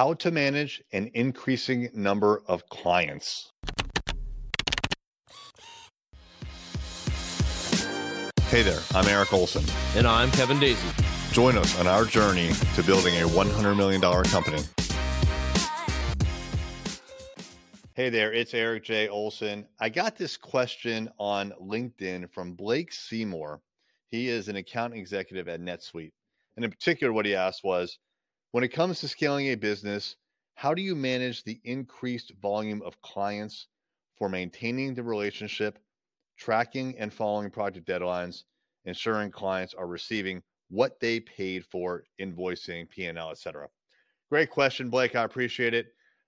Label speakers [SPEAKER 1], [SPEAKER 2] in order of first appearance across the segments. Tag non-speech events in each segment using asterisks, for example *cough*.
[SPEAKER 1] how to manage an increasing number of clients. Hey there, I'm Eric Olson.
[SPEAKER 2] And I'm Kevin Daisy.
[SPEAKER 1] Join us on our journey to building a $100 million company. Hey there, it's Eric J. Olson. I got this question on LinkedIn from Blake Seymour. He is an account executive at NetSuite. And in particular, what he asked was when it comes to scaling a business, how do you manage the increased volume of clients for maintaining the relationship, tracking and following project deadlines, ensuring clients are receiving what they paid for, invoicing, P&L, et cetera? Great question, Blake. I appreciate it.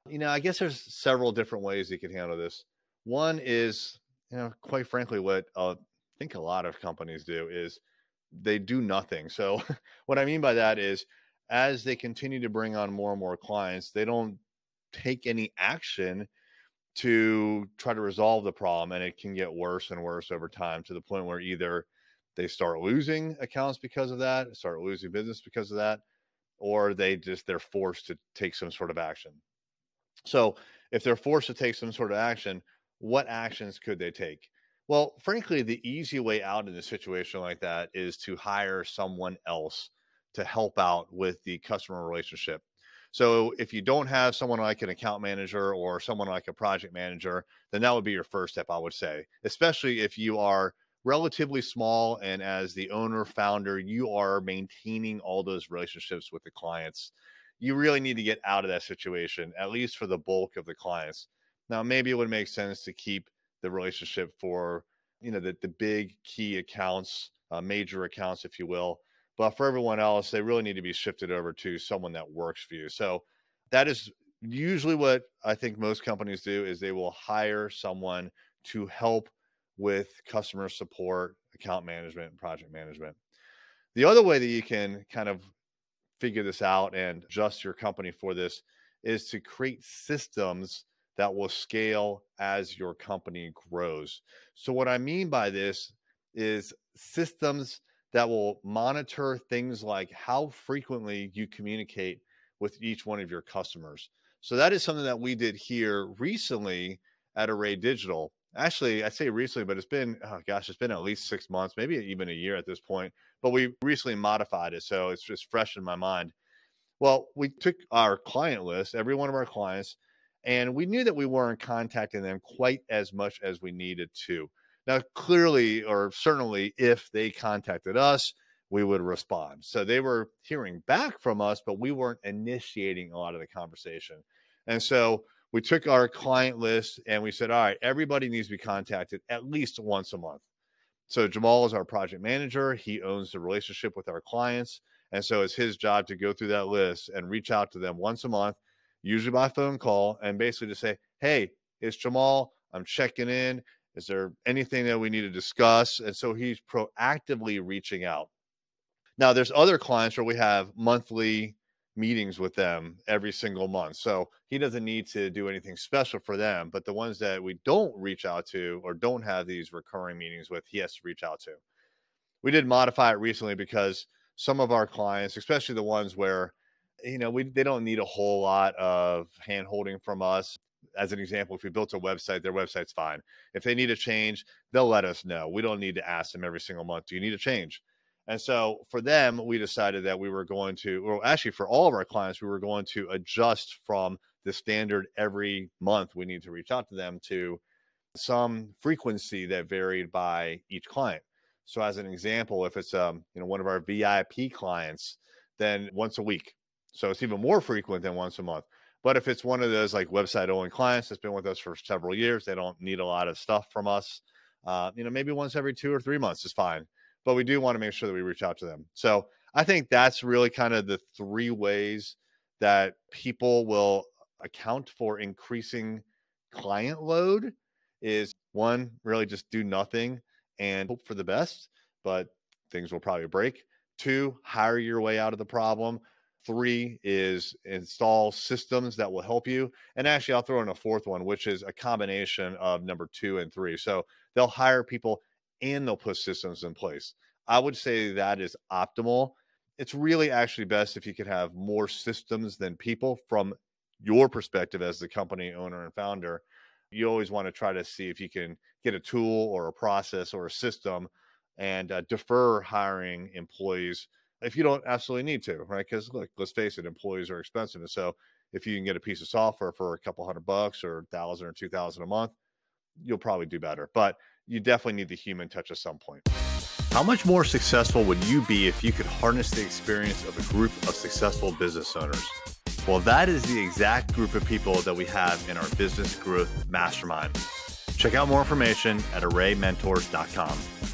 [SPEAKER 1] You know, I guess there's several different ways you can handle this. One is, you know, quite frankly, what uh, I think a lot of companies do is they do nothing. So, *laughs* what I mean by that is as they continue to bring on more and more clients, they don't take any action to try to resolve the problem. And it can get worse and worse over time to the point where either they start losing accounts because of that, start losing business because of that, or they just they're forced to take some sort of action. So if they're forced to take some sort of action, what actions could they take? Well, frankly, the easy way out in a situation like that is to hire someone else to help out with the customer relationship. So if you don't have someone like an account manager or someone like a project manager, then that would be your first step, I would say, especially if you are relatively small and as the owner founder you are maintaining all those relationships with the clients you really need to get out of that situation at least for the bulk of the clients now maybe it would make sense to keep the relationship for you know the, the big key accounts uh, major accounts if you will but for everyone else, they really need to be shifted over to someone that works for you. So that is usually what I think most companies do is they will hire someone to help with customer support, account management, project management. The other way that you can kind of figure this out and adjust your company for this is to create systems that will scale as your company grows. So, what I mean by this is systems that will monitor things like how frequently you communicate with each one of your customers. So that is something that we did here recently at Array Digital. Actually, I say recently, but it's been, oh gosh, it's been at least six months, maybe even a year at this point. But we recently modified it. So it's just fresh in my mind. Well, we took our client list, every one of our clients, and we knew that we weren't contacting them quite as much as we needed to. Now, clearly, or certainly, if they contacted us, we would respond. So they were hearing back from us, but we weren't initiating a lot of the conversation. And so we took our client list and we said, all right, everybody needs to be contacted at least once a month. So Jamal is our project manager. He owns the relationship with our clients. And so it's his job to go through that list and reach out to them once a month, usually by phone call, and basically to say, hey, it's Jamal. I'm checking in. Is there anything that we need to discuss? And so he's proactively reaching out. Now, there's other clients where we have monthly meetings with them every single month. So he doesn't need to do anything special for them. But the ones that we don't reach out to or don't have these recurring meetings with, he has to reach out to. We did modify it recently because some of our clients, especially the ones where you know we they don't need a whole lot of hand holding from us as an example, if we built a website, their website's fine. If they need a change, they'll let us know. We don't need to ask them every single month, do you need a change? And so for them, we decided that we were going to, well, actually for all of our clients, we were going to adjust from the standard every month we need to reach out to them to some frequency that varied by each client. So as an example, if it's um, you know, one of our VIP clients, then once a week. So it's even more frequent than once a month. But if it's one of those like website only clients that's been with us for several years, they don't need a lot of stuff from us. Uh, you know, maybe once every two or three months is fine. But we do want to make sure that we reach out to them. So I think that's really kind of the three ways that people will account for increasing client load is one, really just do nothing and hope for the best, but things will probably break. Two, hire your way out of the problem. Three is install systems that will help you. And actually, I'll throw in a fourth one, which is a combination of number two and three. So they'll hire people and they'll put systems in place. I would say that is optimal. it's really actually best if you could have more systems than people from your perspective as the company owner and founder. You always want to try to see if you can get a tool or a process or a system and uh, defer hiring employees if you don't absolutely need to, right? Because look, let's face it, employees are expensive. And so if you can get a piece of software for a couple hundred bucks or a thousand or two thousand a month, you'll probably do better. But you definitely need the human touch at some point. How much more successful would you be if you could harness the experience of a group of successful business owners? Well, that is the exact group of people that we have in our business growth mastermind. Check out more information at arraymentors.com.